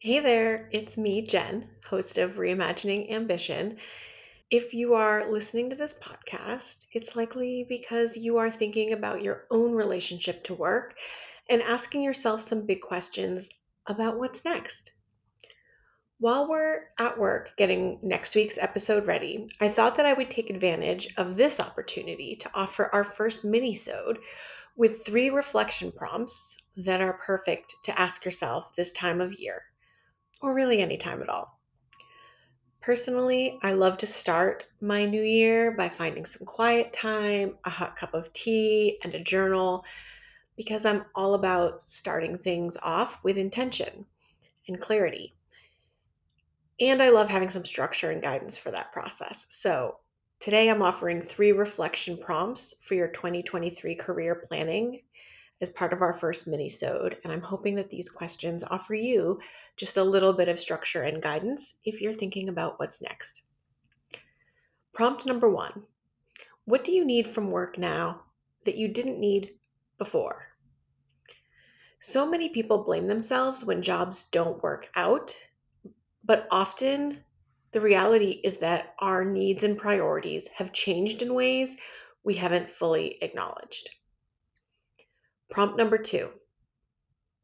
Hey there, it's me, Jenn, host of Reimagining Ambition. If you are listening to this podcast, it's likely because you are thinking about your own relationship to work and asking yourself some big questions about what's next. While we're at work getting next week's episode ready, I thought that I would take advantage of this opportunity to offer our first mini-sode with three reflection prompts that are perfect to ask yourself this time of year or really any time at all. Personally, I love to start my new year by finding some quiet time, a hot cup of tea, and a journal because I'm all about starting things off with intention and clarity. And I love having some structure and guidance for that process. So, today I'm offering three reflection prompts for your 2023 career planning as part of our first mini-sode, and I'm hoping that these questions offer you just a little bit of structure and guidance if you're thinking about what's next. Prompt number one What do you need from work now that you didn't need before? So many people blame themselves when jobs don't work out, but often the reality is that our needs and priorities have changed in ways we haven't fully acknowledged. Prompt number two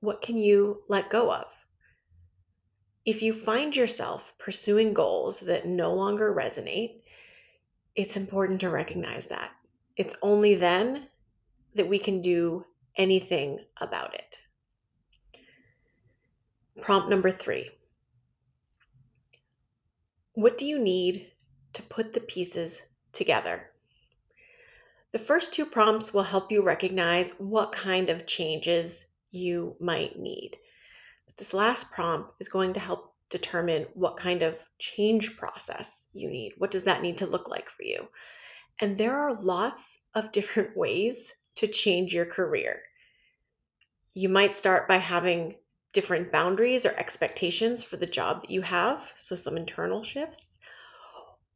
What can you let go of? If you find yourself pursuing goals that no longer resonate, it's important to recognize that. It's only then that we can do anything about it. Prompt number three What do you need to put the pieces together? The first two prompts will help you recognize what kind of changes you might need. But this last prompt is going to help determine what kind of change process you need. What does that need to look like for you? And there are lots of different ways to change your career. You might start by having different boundaries or expectations for the job that you have, so some internal shifts.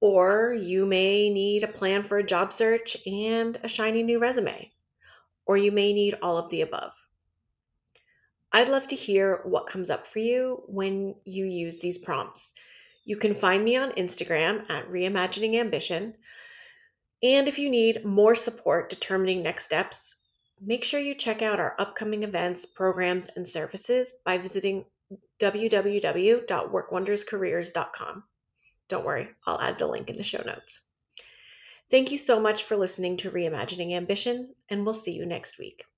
Or you may need a plan for a job search and a shiny new resume. Or you may need all of the above. I'd love to hear what comes up for you when you use these prompts. You can find me on Instagram at Reimagining Ambition. And if you need more support determining next steps, make sure you check out our upcoming events, programs, and services by visiting www.workwonderscareers.com. Don't worry, I'll add the link in the show notes. Thank you so much for listening to Reimagining Ambition, and we'll see you next week.